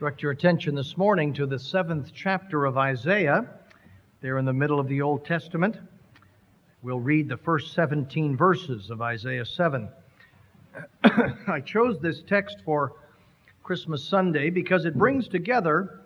Direct your attention this morning to the seventh chapter of Isaiah. There in the middle of the Old Testament. We'll read the first 17 verses of Isaiah 7. I chose this text for Christmas Sunday because it brings together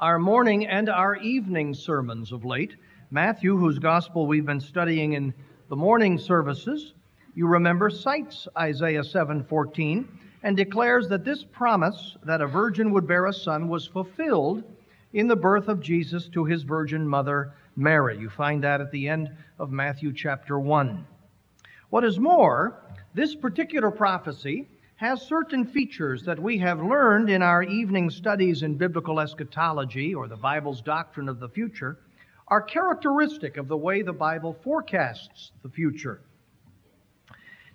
our morning and our evening sermons of late. Matthew, whose gospel we've been studying in the morning services, you remember cites Isaiah 7:14 and declares that this promise that a virgin would bear a son was fulfilled in the birth of Jesus to his virgin mother Mary. You find that at the end of Matthew chapter 1. What is more, this particular prophecy has certain features that we have learned in our evening studies in biblical eschatology or the Bible's doctrine of the future are characteristic of the way the Bible forecasts the future.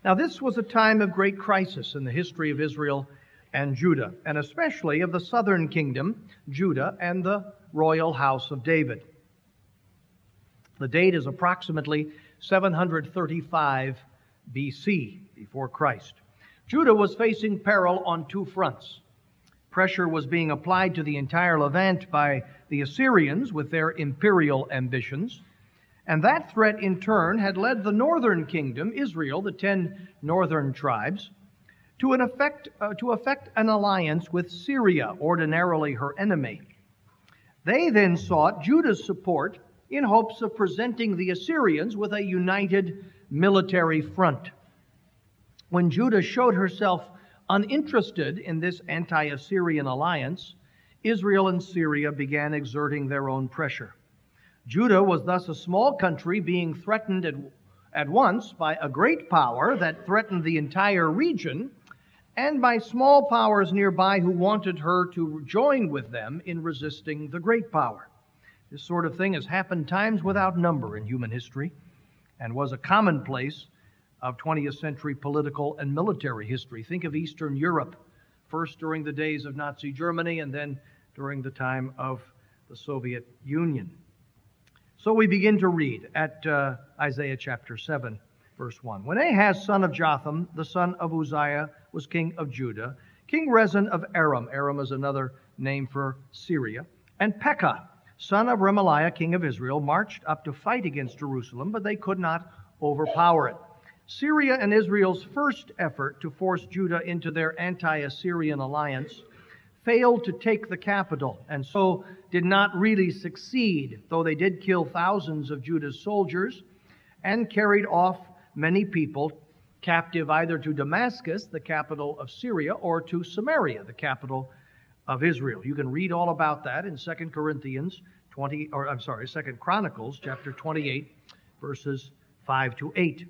Now, this was a time of great crisis in the history of Israel and Judah, and especially of the southern kingdom, Judah, and the royal house of David. The date is approximately 735 BC, before Christ. Judah was facing peril on two fronts. Pressure was being applied to the entire Levant by the Assyrians with their imperial ambitions. And that threat, in turn, had led the northern kingdom, Israel, the ten northern tribes, to, an effect, uh, to effect an alliance with Syria, ordinarily her enemy. They then sought Judah's support in hopes of presenting the Assyrians with a united military front. When Judah showed herself uninterested in this anti Assyrian alliance, Israel and Syria began exerting their own pressure. Judah was thus a small country being threatened at, at once by a great power that threatened the entire region and by small powers nearby who wanted her to join with them in resisting the great power. This sort of thing has happened times without number in human history and was a commonplace of 20th century political and military history. Think of Eastern Europe, first during the days of Nazi Germany and then during the time of the Soviet Union. So we begin to read at uh, Isaiah chapter 7, verse 1. When Ahaz, son of Jotham, the son of Uzziah, was king of Judah, King Rezin of Aram, Aram is another name for Syria, and Pekah, son of Remaliah, king of Israel, marched up to fight against Jerusalem, but they could not overpower it. Syria and Israel's first effort to force Judah into their anti Assyrian alliance failed to take the capital and so did not really succeed, though they did kill thousands of Judah's soldiers and carried off many people captive either to Damascus, the capital of Syria, or to Samaria, the capital of Israel. You can read all about that in 2 Corinthians 20 or I'm sorry, 2 Chronicles chapter 28 verses 5 to 8.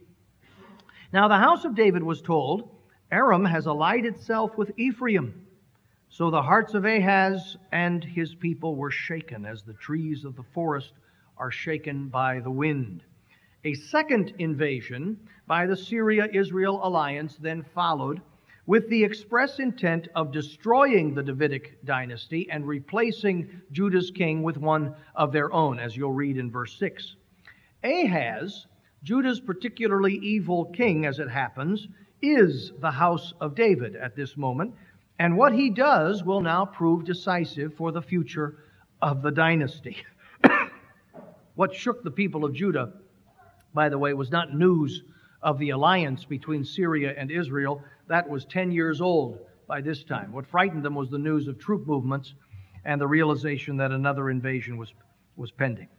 Now the house of David was told, Aram has allied itself with Ephraim so the hearts of Ahaz and his people were shaken as the trees of the forest are shaken by the wind. A second invasion by the Syria Israel alliance then followed with the express intent of destroying the Davidic dynasty and replacing Judah's king with one of their own, as you'll read in verse 6. Ahaz, Judah's particularly evil king, as it happens, is the house of David at this moment, and what he does will now prove decisive for the future of the dynasty. what shook the people of Judah, by the way, was not news of the alliance between Syria and Israel. That was 10 years old by this time. What frightened them was the news of troop movements and the realization that another invasion was, was pending.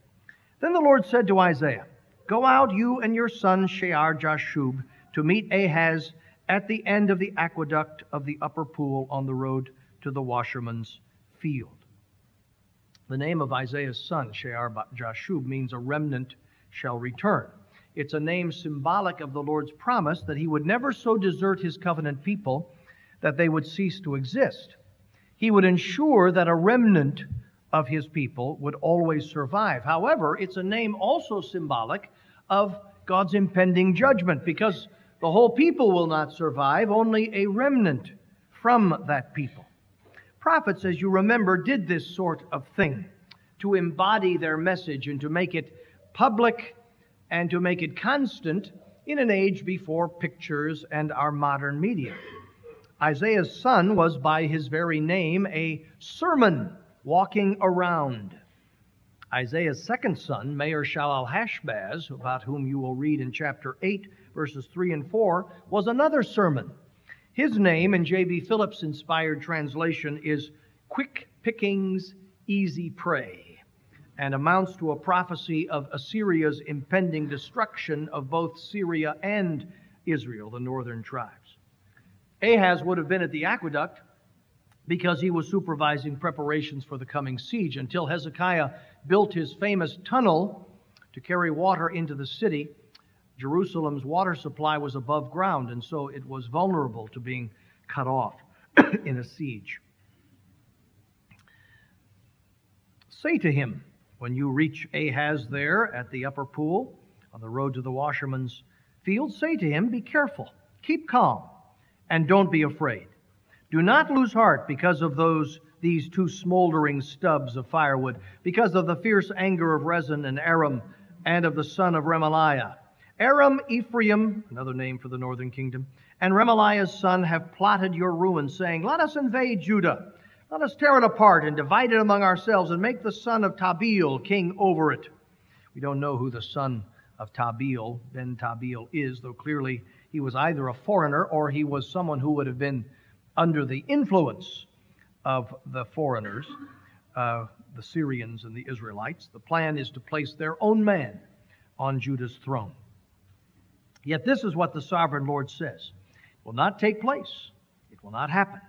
Then the Lord said to Isaiah, Go out, you and your son Shear Jashub, to meet Ahaz at the end of the aqueduct of the upper pool on the road to the washerman's field. The name of Isaiah's son, Shear Jashub, means a remnant shall return. It's a name symbolic of the Lord's promise that he would never so desert his covenant people that they would cease to exist. He would ensure that a remnant of his people would always survive. However, it's a name also symbolic of God's impending judgment because the whole people will not survive, only a remnant from that people. Prophets, as you remember, did this sort of thing to embody their message and to make it public and to make it constant in an age before pictures and our modern media. Isaiah's son was by his very name a sermon, walking around. Isaiah's second son, Maher Shalal Hashbaz, about whom you will read in chapter 8, verses 3 and 4, was another sermon. His name in J.B. Phillips' inspired translation is Quick Pickings, Easy Prey, and amounts to a prophecy of Assyria's impending destruction of both Syria and Israel, the northern tribes. Ahaz would have been at the aqueduct because he was supervising preparations for the coming siege until Hezekiah built his famous tunnel to carry water into the city. Jerusalem's water supply was above ground, and so it was vulnerable to being cut off in a siege. Say to him, when you reach Ahaz there at the upper pool on the road to the washerman's field, say to him, Be careful, keep calm and don't be afraid. Do not lose heart because of those these two smoldering stubs of firewood, because of the fierce anger of Rezin and Aram, and of the son of Remaliah. Aram, Ephraim, another name for the northern kingdom, and Remaliah's son have plotted your ruin, saying, Let us invade Judah. Let us tear it apart and divide it among ourselves, and make the son of Tabeel king over it. We don't know who the son of Tabeel, Ben Tabeel, is, though clearly he was either a foreigner or he was someone who would have been under the influence of the foreigners, uh, the Syrians and the Israelites. The plan is to place their own man on Judah's throne. Yet this is what the sovereign Lord says it will not take place, it will not happen.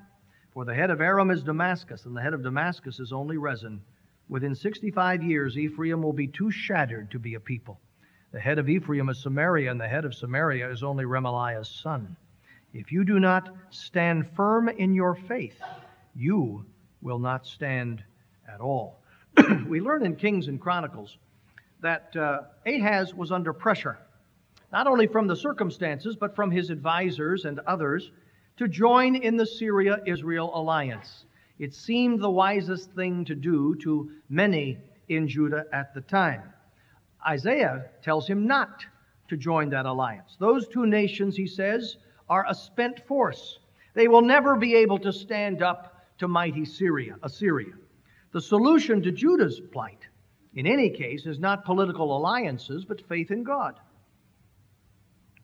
For the head of Aram is Damascus, and the head of Damascus is only Rezin. Within 65 years, Ephraim will be too shattered to be a people. The head of Ephraim is Samaria, and the head of Samaria is only Remaliah's son. If you do not stand firm in your faith, you will not stand at all. we learn in Kings and Chronicles that uh, Ahaz was under pressure, not only from the circumstances, but from his advisors and others, to join in the Syria Israel alliance. It seemed the wisest thing to do to many in Judah at the time. Isaiah tells him not to join that alliance. Those two nations, he says, are a spent force. They will never be able to stand up to mighty Syria, Assyria. The solution to Judah's plight, in any case, is not political alliances, but faith in God.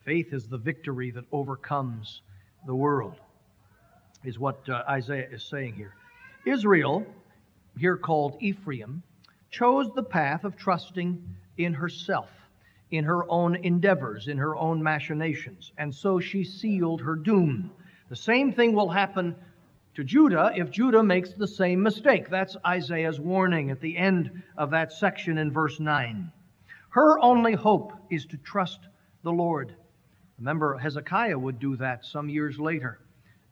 Faith is the victory that overcomes the world, is what uh, Isaiah is saying here. Israel, here called Ephraim, chose the path of trusting in herself, in her own endeavors, in her own machinations. And so she sealed her doom. The same thing will happen to Judah if Judah makes the same mistake. That's Isaiah's warning at the end of that section in verse 9. Her only hope is to trust the Lord. Remember, Hezekiah would do that some years later,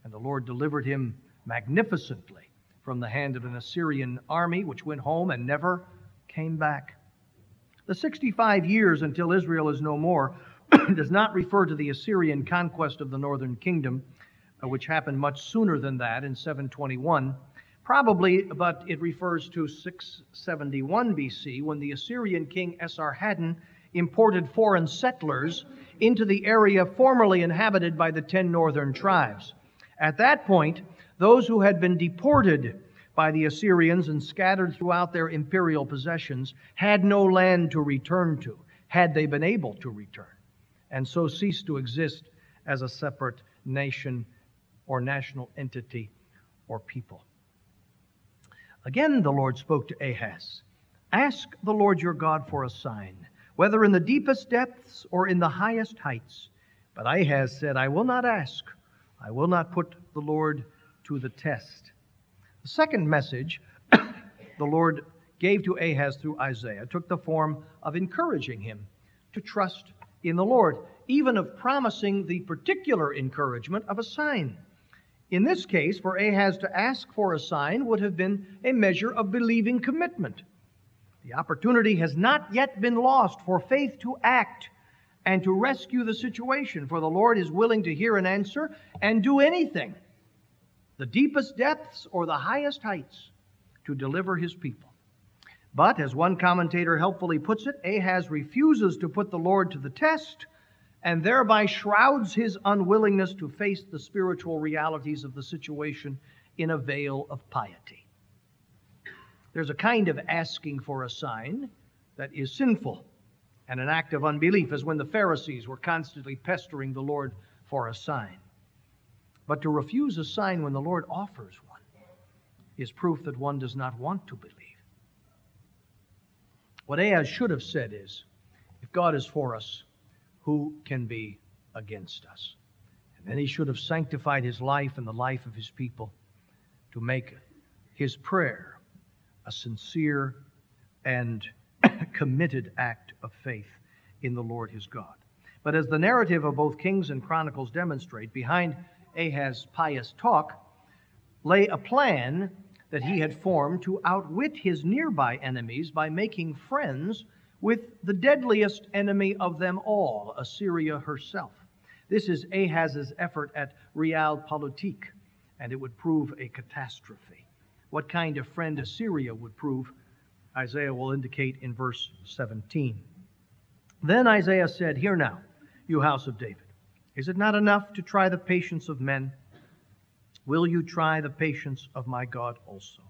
and the Lord delivered him magnificently from the hand of an Assyrian army, which went home and never came back. The 65 years until Israel is no more does not refer to the Assyrian conquest of the northern kingdom, Uh, which happened much sooner than that in 721. Probably, but it refers to 671 BC when the Assyrian king Esarhaddon imported foreign settlers into the area formerly inhabited by the ten northern tribes. At that point, those who had been deported by the Assyrians and scattered throughout their imperial possessions, had no land to return to, had they been able to return, and so ceased to exist as a separate nation or national entity or people. Again, the Lord spoke to Ahaz Ask the Lord your God for a sign, whether in the deepest depths or in the highest heights. But Ahaz said, I will not ask, I will not put the Lord to the test. The second message the Lord gave to Ahaz through Isaiah took the form of encouraging him to trust in the Lord, even of promising the particular encouragement of a sign. In this case, for Ahaz to ask for a sign would have been a measure of believing commitment. The opportunity has not yet been lost for faith to act and to rescue the situation, for the Lord is willing to hear an answer and do anything the deepest depths or the highest heights to deliver his people. But, as one commentator helpfully puts it, Ahaz refuses to put the Lord to the test and thereby shrouds his unwillingness to face the spiritual realities of the situation in a veil of piety. There's a kind of asking for a sign that is sinful and an act of unbelief, as when the Pharisees were constantly pestering the Lord for a sign. But to refuse a sign when the Lord offers one is proof that one does not want to believe. What Ahaz should have said is, if God is for us, who can be against us? And then he should have sanctified his life and the life of his people to make his prayer a sincere and committed act of faith in the Lord his God. But as the narrative of both Kings and Chronicles demonstrate, behind Ahaz's pious talk lay a plan that he had formed to outwit his nearby enemies by making friends with the deadliest enemy of them all, Assyria herself. This is Ahaz's effort at realpolitik, and it would prove a catastrophe. What kind of friend Assyria would prove, Isaiah will indicate in verse 17. Then Isaiah said, Hear now, you house of David. Is it not enough to try the patience of men? Will you try the patience of my God also?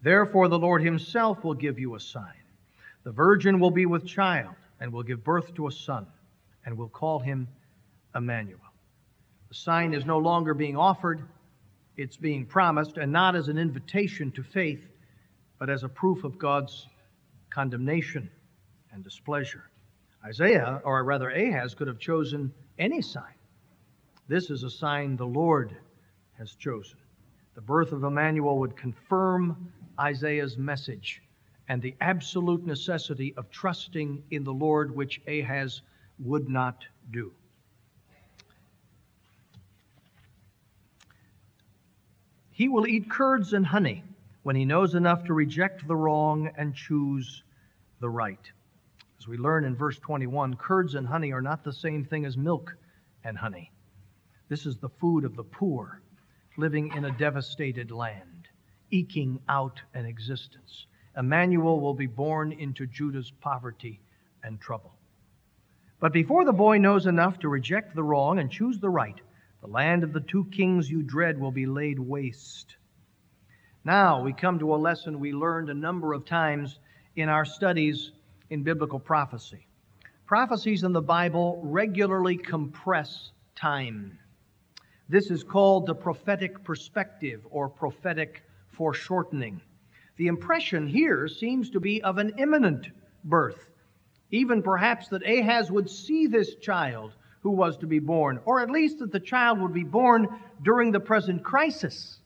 Therefore, the Lord himself will give you a sign. The virgin will be with child and will give birth to a son, and will call him Emmanuel. The sign is no longer being offered, it's being promised, and not as an invitation to faith, but as a proof of God's condemnation and displeasure. Isaiah, or rather Ahaz, could have chosen any sign. This is a sign the Lord has chosen. The birth of Emmanuel would confirm Isaiah's message and the absolute necessity of trusting in the Lord, which Ahaz would not do. He will eat curds and honey when he knows enough to reject the wrong and choose the right. As we learn in verse 21, curds and honey are not the same thing as milk and honey. This is the food of the poor living in a devastated land, eking out an existence. Emmanuel will be born into Judah's poverty and trouble. But before the boy knows enough to reject the wrong and choose the right, the land of the two kings you dread will be laid waste. Now we come to a lesson we learned a number of times in our studies in biblical prophecy. Prophecies in the Bible regularly compress time. This is called the prophetic perspective or prophetic foreshortening. The impression here seems to be of an imminent birth, even perhaps that Ahaz would see this child who was to be born, or at least that the child would be born during the present crisis.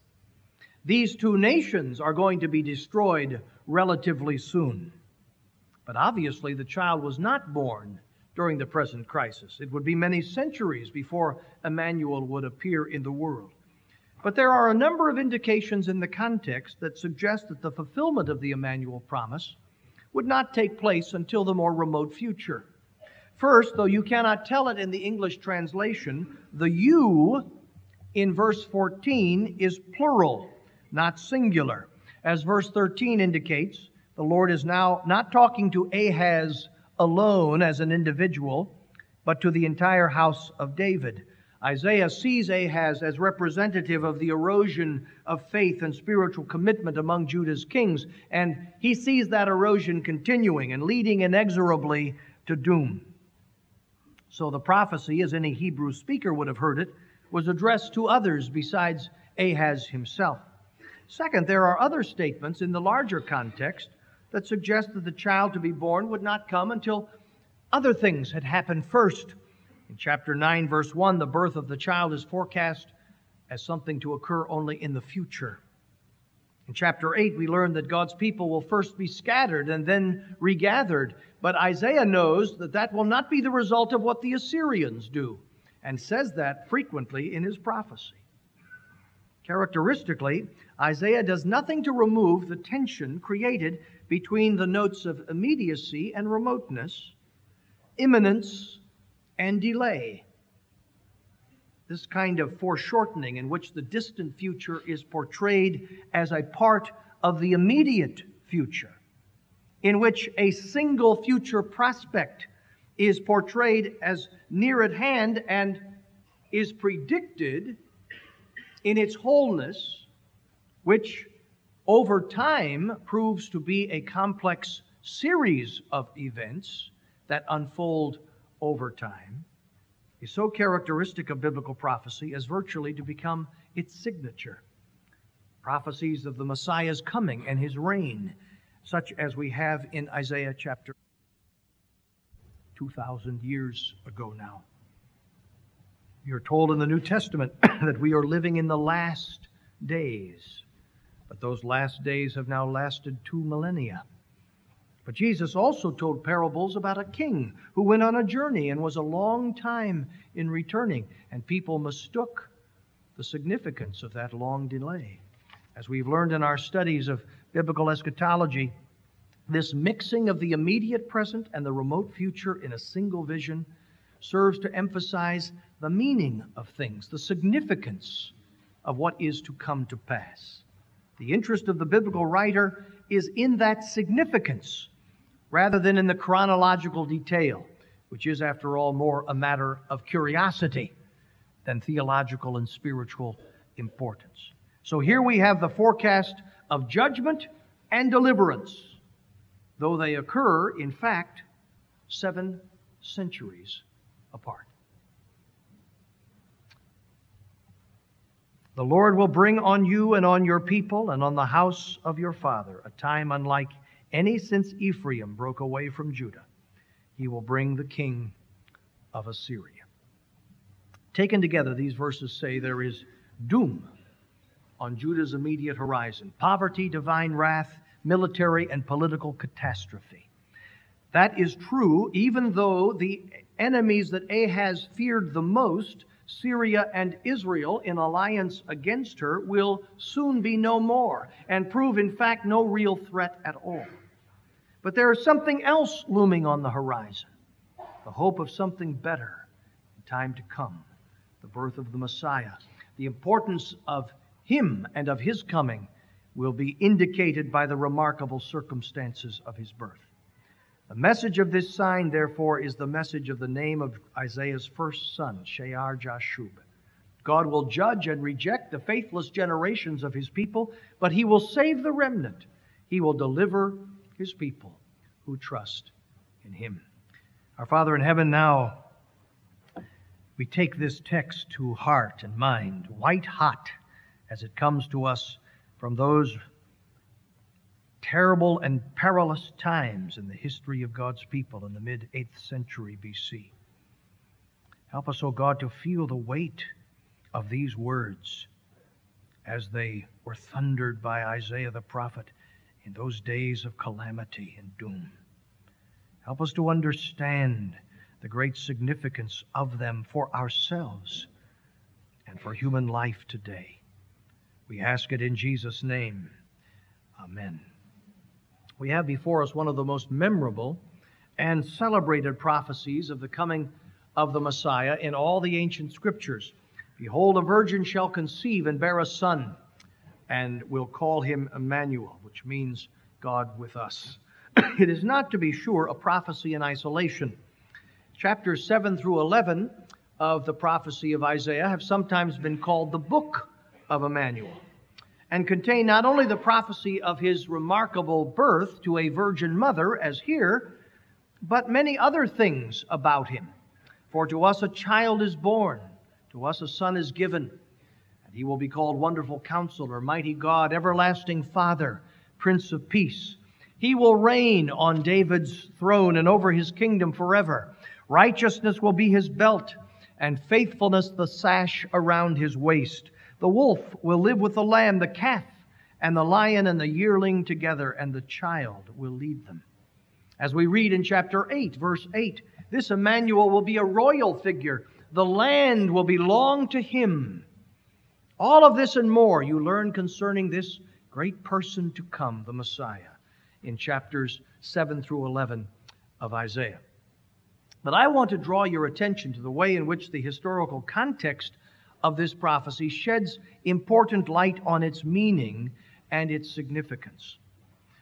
These two nations are going to be destroyed relatively soon. But obviously, the child was not born during the present crisis. It would be many centuries before Emmanuel would appear in the world. But there are a number of indications in the context that suggest that the fulfillment of the Emmanuel promise would not take place until the more remote future. First, though you cannot tell it in the English translation, the you in verse 14 is plural, not singular. As verse 13 indicates, the Lord is now not talking to Ahaz alone as an individual, but to the entire house of David. Isaiah sees Ahaz as representative of the erosion of faith and spiritual commitment among Judah's kings, and he sees that erosion continuing and leading inexorably to doom. So the prophecy, as any Hebrew speaker would have heard it, was addressed to others besides Ahaz himself. Second, there are other statements in the larger context that suggest that the child to be born would not come until other things had happened first. In chapter 9, verse 1, the birth of the child is forecast as something to occur only in the future. In chapter 8, we learn that God's people will first be scattered and then regathered. But Isaiah knows that that will not be the result of what the Assyrians do, and says that frequently in his prophecy. Characteristically, Isaiah does nothing to remove the tension created between the notes of immediacy and remoteness, imminence and delay. This kind of foreshortening, in which the distant future is portrayed as a part of the immediate future, in which a single future prospect is portrayed as near at hand and is predicted in its wholeness, which over time proves to be a complex series of events that unfold over time, is so characteristic of biblical prophecy as virtually to become its signature. Prophecies of the Messiah's coming and his reign, such as we have in Isaiah chapter 2,000 years ago now. Are told in the New Testament that we are living in the last days, but those last days have now lasted two millennia. But Jesus also told parables about a king who went on a journey and was a long time in returning, and people mistook the significance of that long delay. As we've learned in our studies of biblical eschatology, this mixing of the immediate present and the remote future in a single vision serves to emphasize the meaning of things, the significance of what is to come to pass. The interest of the biblical writer is in that significance rather than in the chronological detail, which is, after all, more a matter of curiosity than theological and spiritual importance. So here we have the forecast of judgment and deliverance, though they occur, in fact, seven centuries apart. The Lord will bring on you and on your people and on the house of your father a time unlike any since Ephraim broke away from Judah. He will bring the king of Assyria. Taken together, these verses say there is doom on Judah's immediate horizon poverty, divine wrath, military and political catastrophe. That is true, even though the enemies that Ahaz feared the most, Syria and Israel in alliance against her, will soon be no more and prove, in fact, no real threat at all. But there is something else looming on the horizon the hope of something better in time to come, the birth of the Messiah. The importance of him and of his coming will be indicated by the remarkable circumstances of his birth. The message of this sign, therefore, is the message of the name of Isaiah's first son, Shear Jashub. God will judge and reject the faithless generations of his people, but he will save the remnant. He will deliver his people who trust in him. Our Father in heaven, now we take this text to heart and mind, white hot, as it comes to us from those terrible and perilous times in the history of God's people in the mid 8th century BC. Help us, O oh God, to feel the weight of these words as they were thundered by Isaiah the prophet in those days of calamity and doom. Help us to understand the great significance of them for ourselves and for human life today. We ask it in Jesus' name. Amen we have before us one of the most memorable and celebrated prophecies of the coming of the Messiah in all the ancient scriptures. Behold, a virgin shall conceive and bear a son, and we'll call him Emmanuel, which means God with us. it is not, to be sure, a prophecy in isolation. Chapters 7 through 11 of the prophecy of Isaiah have sometimes been called the book of Emmanuel and contain not only the prophecy of his remarkable birth to a virgin mother, as here, but many other things about him. For to us a child is born, to us a son is given, he will be called Wonderful Counselor, Mighty God, Everlasting Father, Prince of Peace. He will reign on David's throne and over his kingdom forever. Righteousness will be his belt, and faithfulness the sash around his waist. The wolf will live with the lamb, the calf and the lion and the yearling together, and the child will lead them. As we read in chapter 8, verse 8, this Emmanuel will be a royal figure. The land will belong to him. All of this and more you learn concerning this great person to come, the Messiah, in chapters 7 through 11 of Isaiah. But I want to draw your attention to the way in which the historical context of this prophecy sheds important light on its meaning and its significance.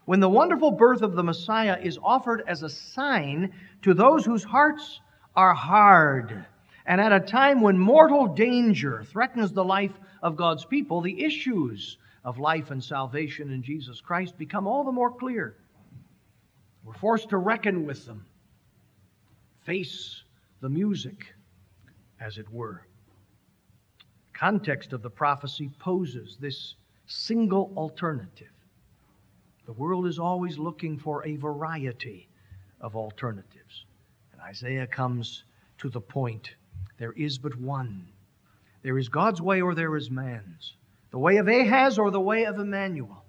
when the wonderful birth of the Messiah is offered as a sign to those whose hearts are hard, and at a time when mortal danger threatens the life of God's people, the issues of life and salvation in Jesus Christ become all the more clear. We're forced to reckon with them, face the music, as it were. The Context of the prophecy poses this single alternative. The world is always looking for a variety of alternatives. And Isaiah comes to the point there is but one. There is God's way or there is man's. The way of Ahaz or the way of Emmanuel.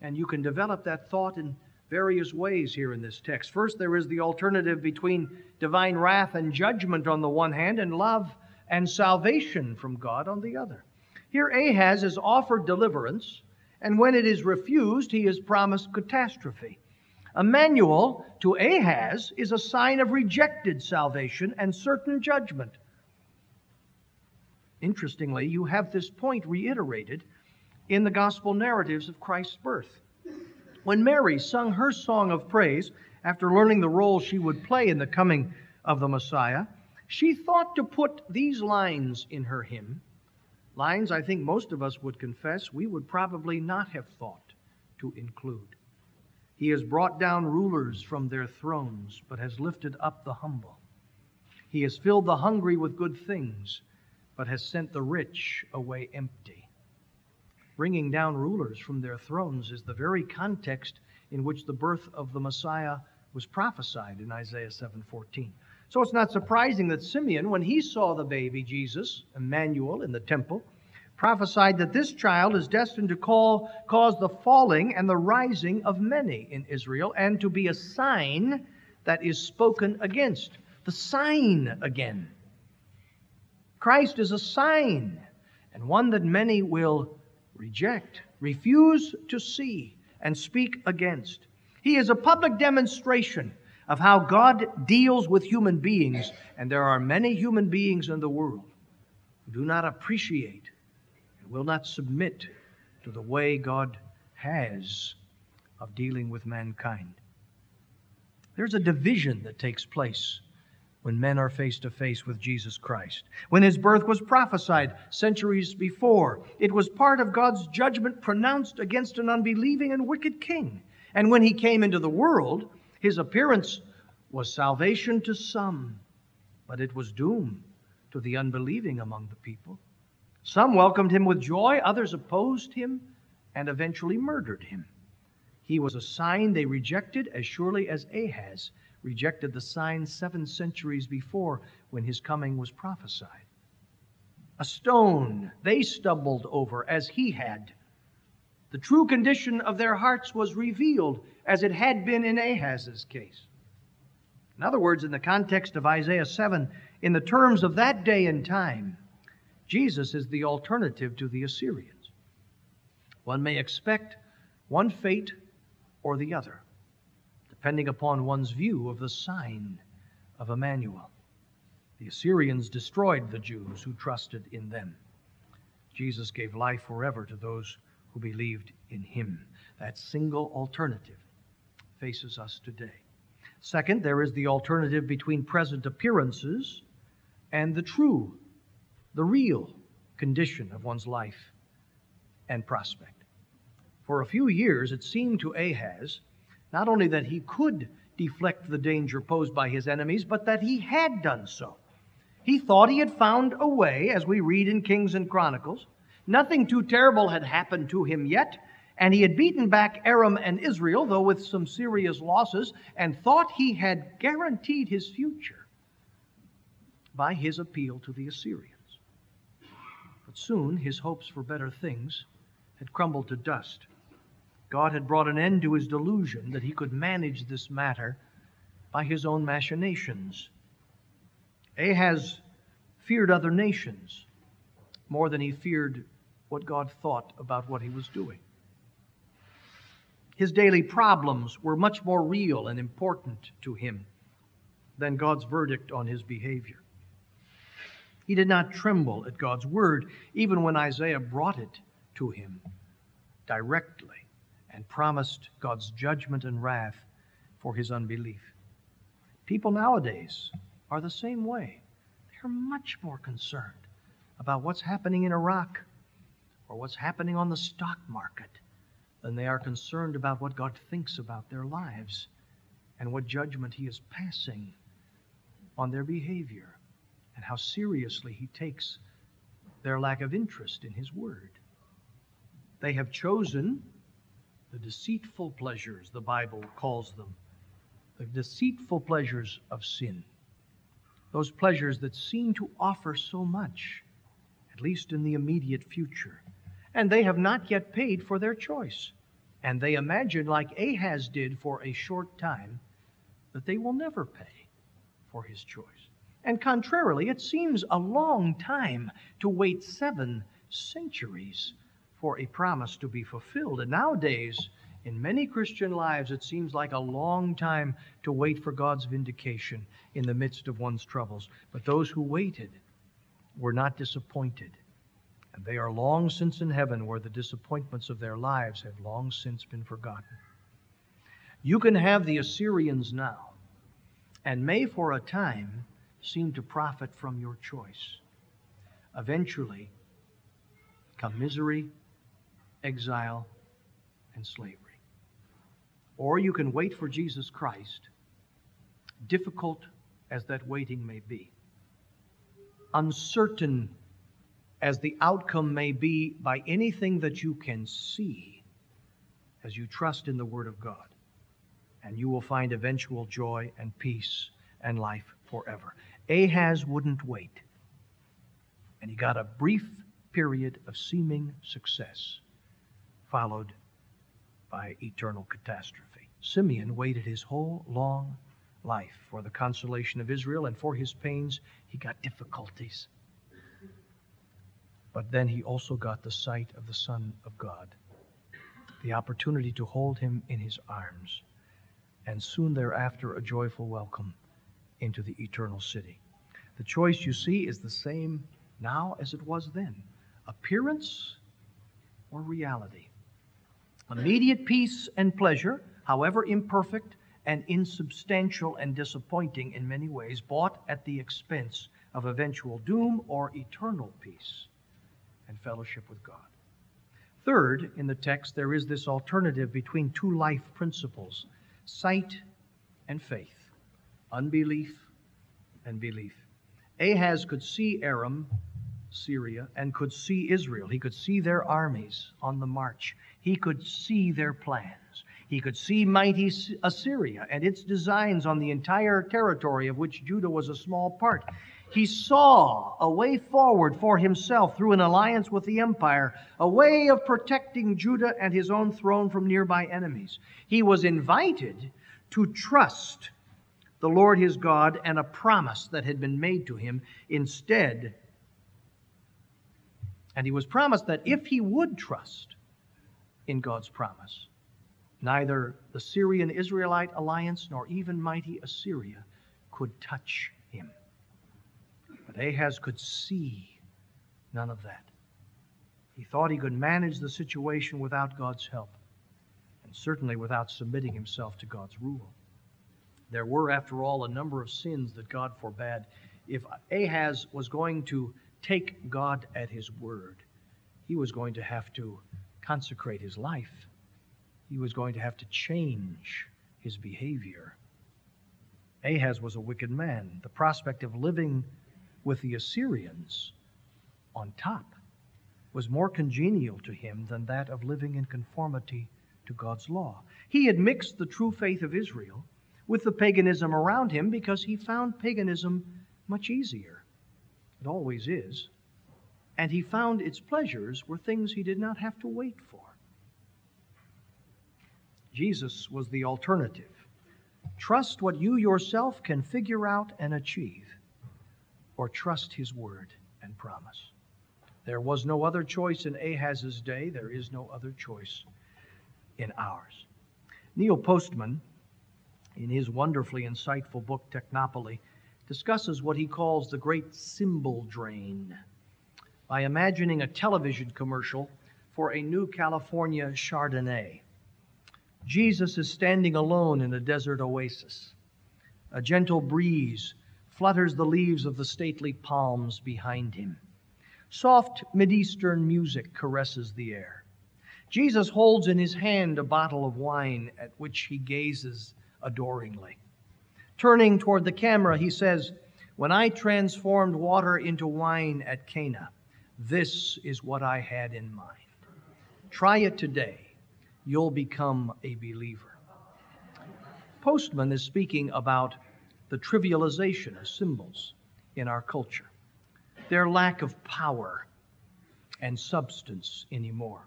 And you can develop that thought in various ways here in this text. First, there is the alternative between divine wrath and judgment on the one hand, and love and salvation from God on the other. Here, Ahaz is offered deliverance, and when it is refused, he is promised catastrophe. Emmanuel to Ahaz is a sign of rejected salvation and certain judgment. Interestingly, you have this point reiterated in the gospel narratives of Christ's birth. When Mary sung her song of praise after learning the role she would play in the coming of the Messiah, she thought to put these lines in her hymn. Lines I think most of us would confess we would probably not have thought to include. He has brought down rulers from their thrones, but has lifted up the humble. He has filled the hungry with good things but has sent the rich away empty. Bringing down rulers from their thrones is the very context in which the birth of the Messiah was prophesied in Isaiah 7:14. So it's not surprising that Simeon, when he saw the baby Jesus, Emmanuel, in the temple, prophesied that this child is destined to call, cause the falling and the rising of many in Israel and to be a sign that is spoken against. The sign again. Christ is a sign, and one that many will reject, refuse to see, and speak against. He is a public demonstration of how God deals with human beings, and there are many human beings in the world who do not appreciate and will not submit to the way God has of dealing with mankind. There's a division that takes place when men are face to face with Jesus Christ. When his birth was prophesied centuries before, it was part of God's judgment pronounced against an unbelieving and wicked king. And when he came into the world, his appearance was salvation to some, but it was doom to the unbelieving among the people. Some welcomed him with joy, others opposed him and eventually murdered him. He was a sign they rejected as surely as Ahaz rejected the sign seven centuries before when his coming was prophesied. A stone they stumbled over as he had. The true condition of their hearts was revealed as it had been in Ahaz's case. In other words, in the context of Isaiah 7, in the terms of that day and time, Jesus is the alternative to the Assyrians. One may expect one fate or the other depending upon one's view of the sign of Emmanuel. The Assyrians destroyed the Jews who trusted in them. Jesus gave life forever to those who believed in him. That single alternative faces us today. Second, there is the alternative between present appearances and the true, the real condition of one's life and prospect. For a few years, it seemed to Ahaz not only that he could deflect the danger posed by his enemies, but that he had done so. He thought he had found a way, as we read in Kings and Chronicles. Nothing too terrible had happened to him yet, and he had beaten back Aram and Israel, though with some serious losses, and thought he had guaranteed his future by his appeal to the Assyrians. But soon his hopes for better things had crumbled to dust. God had brought an end to his delusion that he could manage this matter by his own machinations. Ahaz feared other nations more than he feared what God thought about what he was doing. His daily problems were much more real and important to him than God's verdict on his behavior. He did not tremble at God's word, even when Isaiah brought it to him directly and promised God's judgment and wrath for his unbelief. People nowadays are the same way. They're much more concerned about what's happening in Iraq or what's happening on the stock market than they are concerned about what God thinks about their lives and what judgment He is passing on their behavior and how seriously He takes their lack of interest in His Word. They have chosen the deceitful pleasures, the Bible calls them, the deceitful pleasures of sin. Those pleasures that seem to offer so much, at least in the immediate future. And they have not yet paid for their choice. And they imagine, like Ahaz did for a short time, that they will never pay for his choice. And contrarily, it seems a long time to wait seven centuries for a promise to be fulfilled. And nowadays, in many Christian lives, it seems like a long time to wait for God's vindication in the midst of one's troubles. But those who waited were not disappointed. And they are long since in heaven, where the disappointments of their lives have long since been forgotten. You can have the Assyrians now, and may for a time seem to profit from your choice. Eventually, come misery, exile, and slavery. Or you can wait for Jesus Christ, difficult as that waiting may be, uncertain as the outcome may be by anything that you can see as you trust in the Word of God. And you will find eventual joy and peace and life forever. Ahaz wouldn't wait. And he got a brief period of seeming success, followed by eternal catastrophe. Simeon waited his whole long life for the consolation of Israel, and for his pains, he got difficulties. But then he also got the sight of the Son of God, the opportunity to hold him in his arms, and soon thereafter a joyful welcome into the eternal city. The choice, you see, is the same now as it was then appearance or reality. Immediate peace and pleasure, however imperfect and insubstantial and disappointing in many ways, bought at the expense of eventual doom or eternal peace and fellowship with God. Third, in the text, there is this alternative between two life principles sight and faith, unbelief and belief. Ahaz could see Aram Syria and could see Israel. He could see their armies on the march. He could see their plans. He could see mighty Assyria and its designs on the entire territory of which Judah was a small part. He saw a way forward for himself through an alliance with the empire, a way of protecting Judah and his own throne from nearby enemies. He was invited to trust the Lord his God and a promise that had been made to him instead and he was promised that if he would trust in God's promise, neither the Syrian Israelite alliance nor even mighty Assyria could touch him. But Ahaz could see none of that. He thought he could manage the situation without God's help, and certainly without submitting himself to God's rule. There were, after all, a number of sins that God forbade. If Ahaz was going to take God at his word. He was going to have to consecrate his life, he was going to have to change his behavior. Ahaz was a wicked man. The prospect of living with the Assyrians on top was more congenial to him than that of living in conformity to God's law. He had mixed the true faith of Israel with the paganism around him because he found paganism much easier. It always is. And he found its pleasures were things he did not have to wait for. Jesus was the alternative. Trust what you yourself can figure out and achieve, or trust his word and promise. There was no other choice in Ahaz's day, there is no other choice in ours. Neil Postman, in his wonderfully insightful book, Technopoly, discusses what he calls the great symbol drain by imagining a television commercial for a new California Chardonnay. Jesus is standing alone in a desert oasis. A gentle breeze flutters the leaves of the stately palms behind him. Soft Mideastern music caresses the air. Jesus holds in his hand a bottle of wine at which he gazes adoringly. Turning toward the camera, he says, When I transformed water into wine at Cana, this is what I had in mind. Try it today. You'll become a believer. Postman is speaking about the trivialization of symbols in our culture, their lack of power and substance anymore.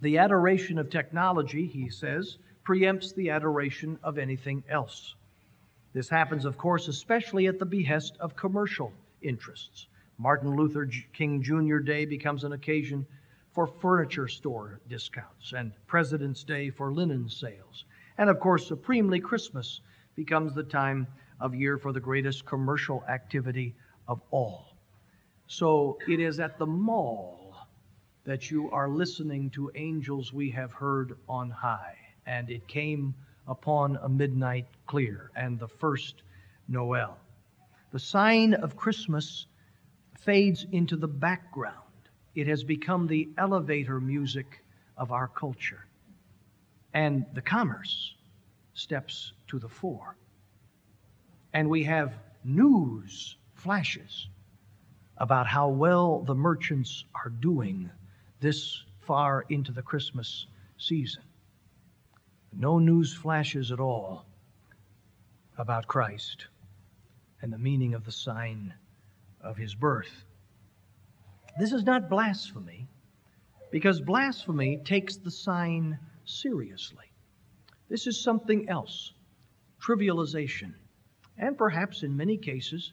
The adoration of technology, he says, preempts the adoration of anything else. This happens, of course, especially at the behest of commercial interests. Martin Luther King Jr. Day becomes an occasion for furniture store discounts, and President's Day for linen sales. And of course, supremely, Christmas becomes the time of year for the greatest commercial activity of all. So it is at the mall that you are listening to angels we have heard on high. And it came upon a midnight clear and the first Noel. The sign of Christmas fades into the background. It has become the elevator music of our culture. And the commerce steps to the fore. And we have news flashes about how well the merchants are doing this far into the Christmas season. No news flashes at all about Christ and the meaning of the sign of his birth. This is not blasphemy, because blasphemy takes the sign seriously. This is something else trivialization, and perhaps in many cases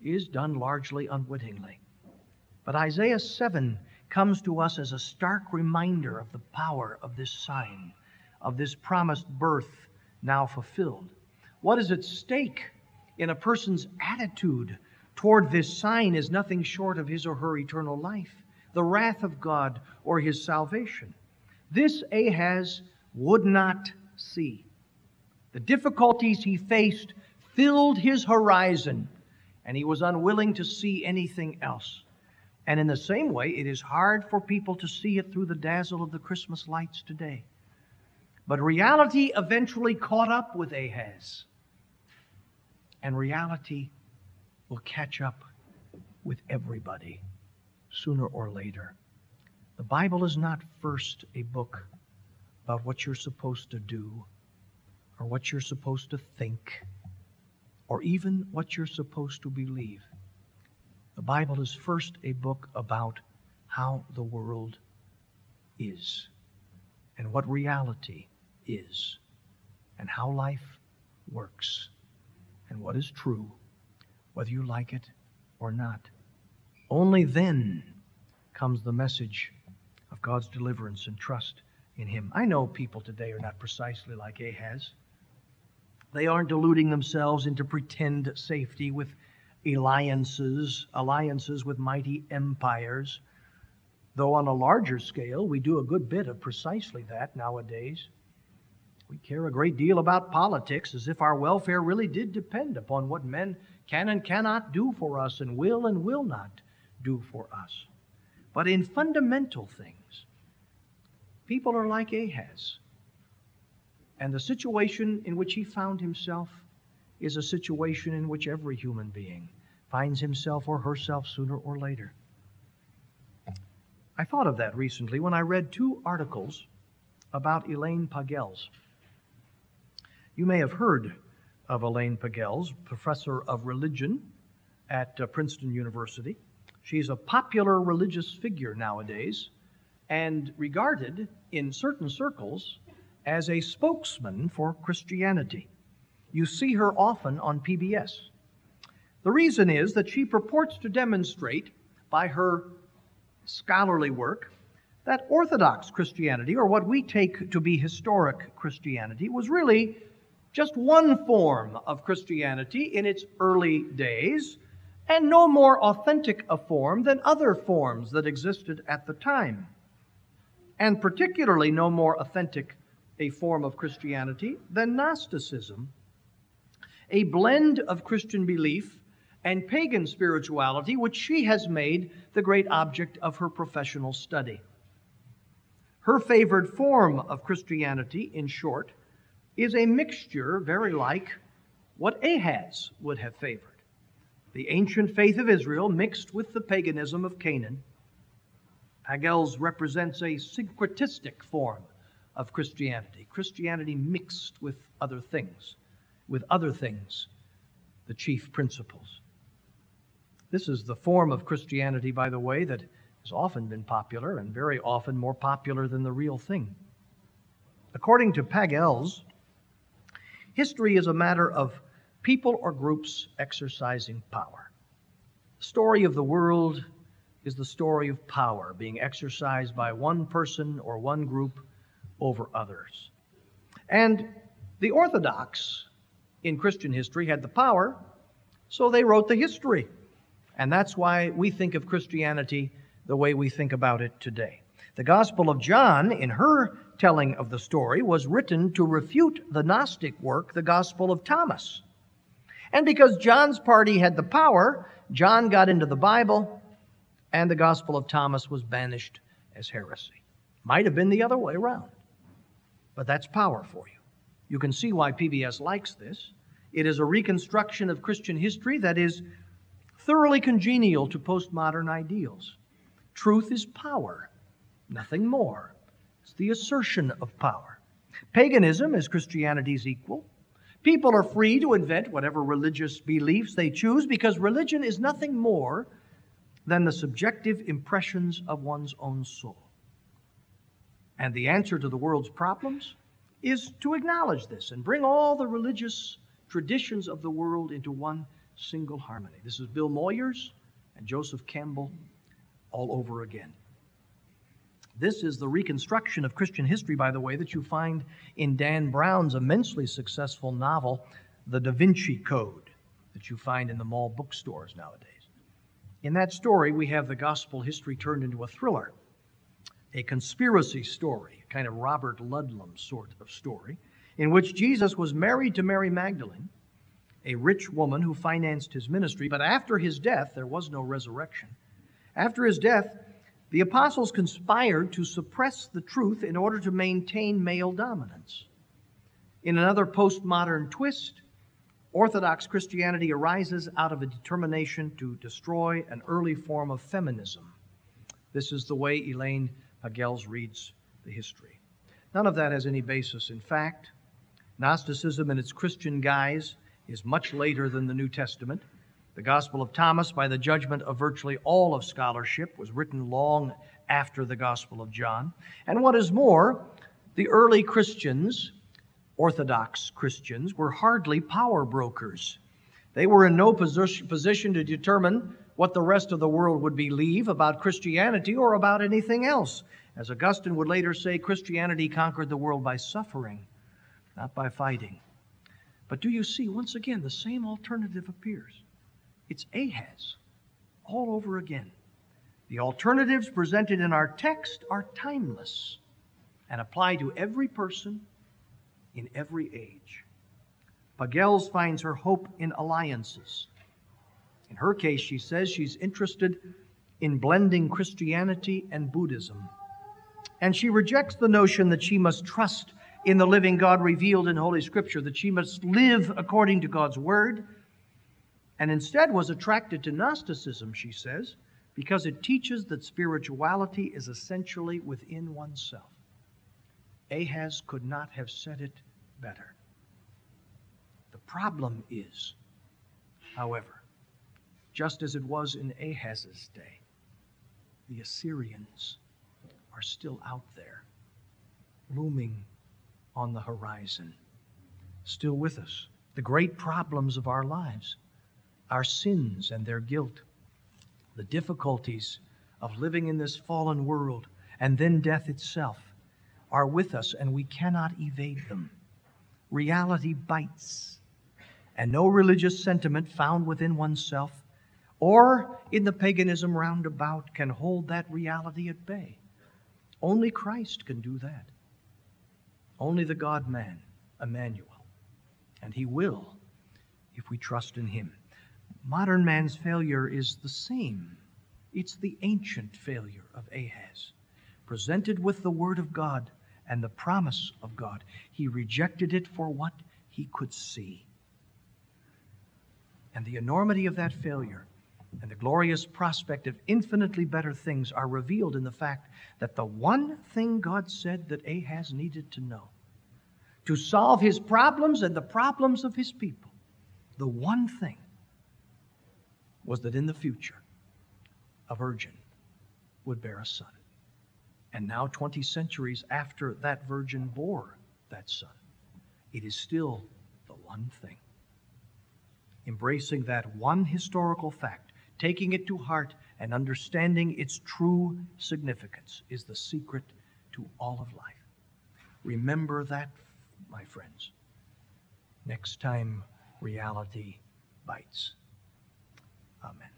is done largely unwittingly. But Isaiah 7 comes to us as a stark reminder of the power of this sign, of this promised birth now fulfilled. What is at stake in a person's attitude toward this sign is nothing short of his or her eternal life, the wrath of God, or his salvation. This Ahaz would not see. The difficulties he faced filled his horizon, and he was unwilling to see anything else. And in the same way, it is hard for people to see it through the dazzle of the Christmas lights today. But reality eventually caught up with Ahaz. And reality will catch up with everybody sooner or later. The Bible is not first a book about what you're supposed to do or what you're supposed to think or even what you're supposed to believe. The Bible is first a book about how the world is and what reality is and how life works and what is true whether you like it or not. Only then comes the message of God's deliverance and trust in Him. I know people today are not precisely like Ahaz. They aren't deluding themselves into pretend safety with alliances, alliances with mighty empires. Though on a larger scale, we do a good bit of precisely that nowadays. We care a great deal about politics as if our welfare really did depend upon what men can and cannot do for us and will and will not do for us. But in fundamental things, people are like Ahaz. And the situation in which he found himself is a situation in which every human being finds himself or herself sooner or later. I thought of that recently when I read two articles about Elaine Pagels. You may have heard of Elaine Pagels, professor of religion at uh, Princeton University. She's a popular religious figure nowadays and regarded in certain circles as a spokesman for Christianity. You see her often on PBS. The reason is that she purports to demonstrate by her scholarly work that Orthodox Christianity, or what we take to be historic Christianity, was really just one form of Christianity in its early days, and no more authentic a form than other forms that existed at the time, and particularly no more authentic a form of Christianity than Gnosticism, a blend of Christian belief and pagan spirituality, which she has made the great object of her professional study. Her favored form of Christianity, in short, is a mixture very like what Ahaz would have favored the ancient faith of Israel mixed with the paganism of Canaan. Pagels represents a syncretistic form of Christianity, Christianity mixed with other things, with other things, the chief principles. This is the form of Christianity, by the way, that has often been popular and very often more popular than the real thing. According to Pagels, history is a matter of people or groups exercising power. The story of the world is the story of power being exercised by one person or one group over others. And the Orthodox in Christian history had the power, so they wrote the history. And that's why we think of Christianity the way we think about it today. The Gospel of John, in her telling of the story, was written to refute the Gnostic work, the Gospel of Thomas. And because John's party had the power, John got into the Bible, and the Gospel of Thomas was banished as heresy. Might have been the other way around, but that's power for you. You can see why PBS likes this. It is a reconstruction of Christian history that is thoroughly congenial to postmodern ideals. Truth is power, nothing more. It's the assertion of power. Paganism is Christianity's equal. People are free to invent whatever religious beliefs they choose because religion is nothing more than the subjective impressions of one's own soul. And the answer to the world's problems is to acknowledge this and bring all the religious traditions of the world into one single harmony. This is Bill Moyers and Joseph Campbell all over again. This is the reconstruction of Christian history, by the way, that you find in Dan Brown's immensely successful novel, The Da Vinci Code, that you find in the mall bookstores nowadays. In that story, we have the gospel history turned into a thriller, a conspiracy story, a kind of Robert Ludlum sort of story, in which Jesus was married to Mary Magdalene a rich woman who financed his ministry, but after his death, there was no resurrection. After his death, the apostles conspired to suppress the truth in order to maintain male dominance. In another postmodern twist, Orthodox Christianity arises out of a determination to destroy an early form of feminism. This is the way Elaine Pagels reads the history. None of that has any basis in fact. Gnosticism in its Christian guise is much later than the New Testament. The Gospel of Thomas, by the judgment of virtually all of scholarship, was written long after the Gospel of John. And what is more, the early Christians, Orthodox Christians, were hardly power brokers. They were in no position to determine what the rest of the world would believe about Christianity or about anything else. As Augustine would later say, Christianity conquered the world by suffering, not by fighting. But do you see, once again, the same alternative appears? It's Ahaz all over again. The alternatives presented in our text are timeless and apply to every person in every age. Pagels finds her hope in alliances. In her case, she says she's interested in blending Christianity and Buddhism. And she rejects the notion that she must trust in the living God revealed in Holy Scripture, that she must live according to God's Word, and instead was attracted to Gnosticism, she says, because it teaches that spirituality is essentially within oneself. Ahaz could not have said it better. The problem is, however, just as it was in Ahaz's day, the Assyrians are still out there, looming on the horizon, still with us. The great problems of our lives, our sins and their guilt, the difficulties of living in this fallen world, and then death itself, are with us, and we cannot evade them. Reality bites, and no religious sentiment found within oneself or in the paganism roundabout can hold that reality at bay. Only Christ can do that. Only the God man, Emmanuel. And he will if we trust in him. Modern man's failure is the same. It's the ancient failure of Ahaz. Presented with the Word of God and the promise of God, he rejected it for what he could see. And the enormity of that failure and the glorious prospect of infinitely better things are revealed in the fact that the one thing God said that Ahaz needed to know to solve his problems and the problems of his people, the one thing was that in the future, a virgin would bear a son. And now, 20 centuries after that virgin bore that son, it is still the one thing. Embracing that one historical fact, taking it to heart, and understanding its true significance is the secret to all of life. Remember that, my friends, next time reality bites. Amen.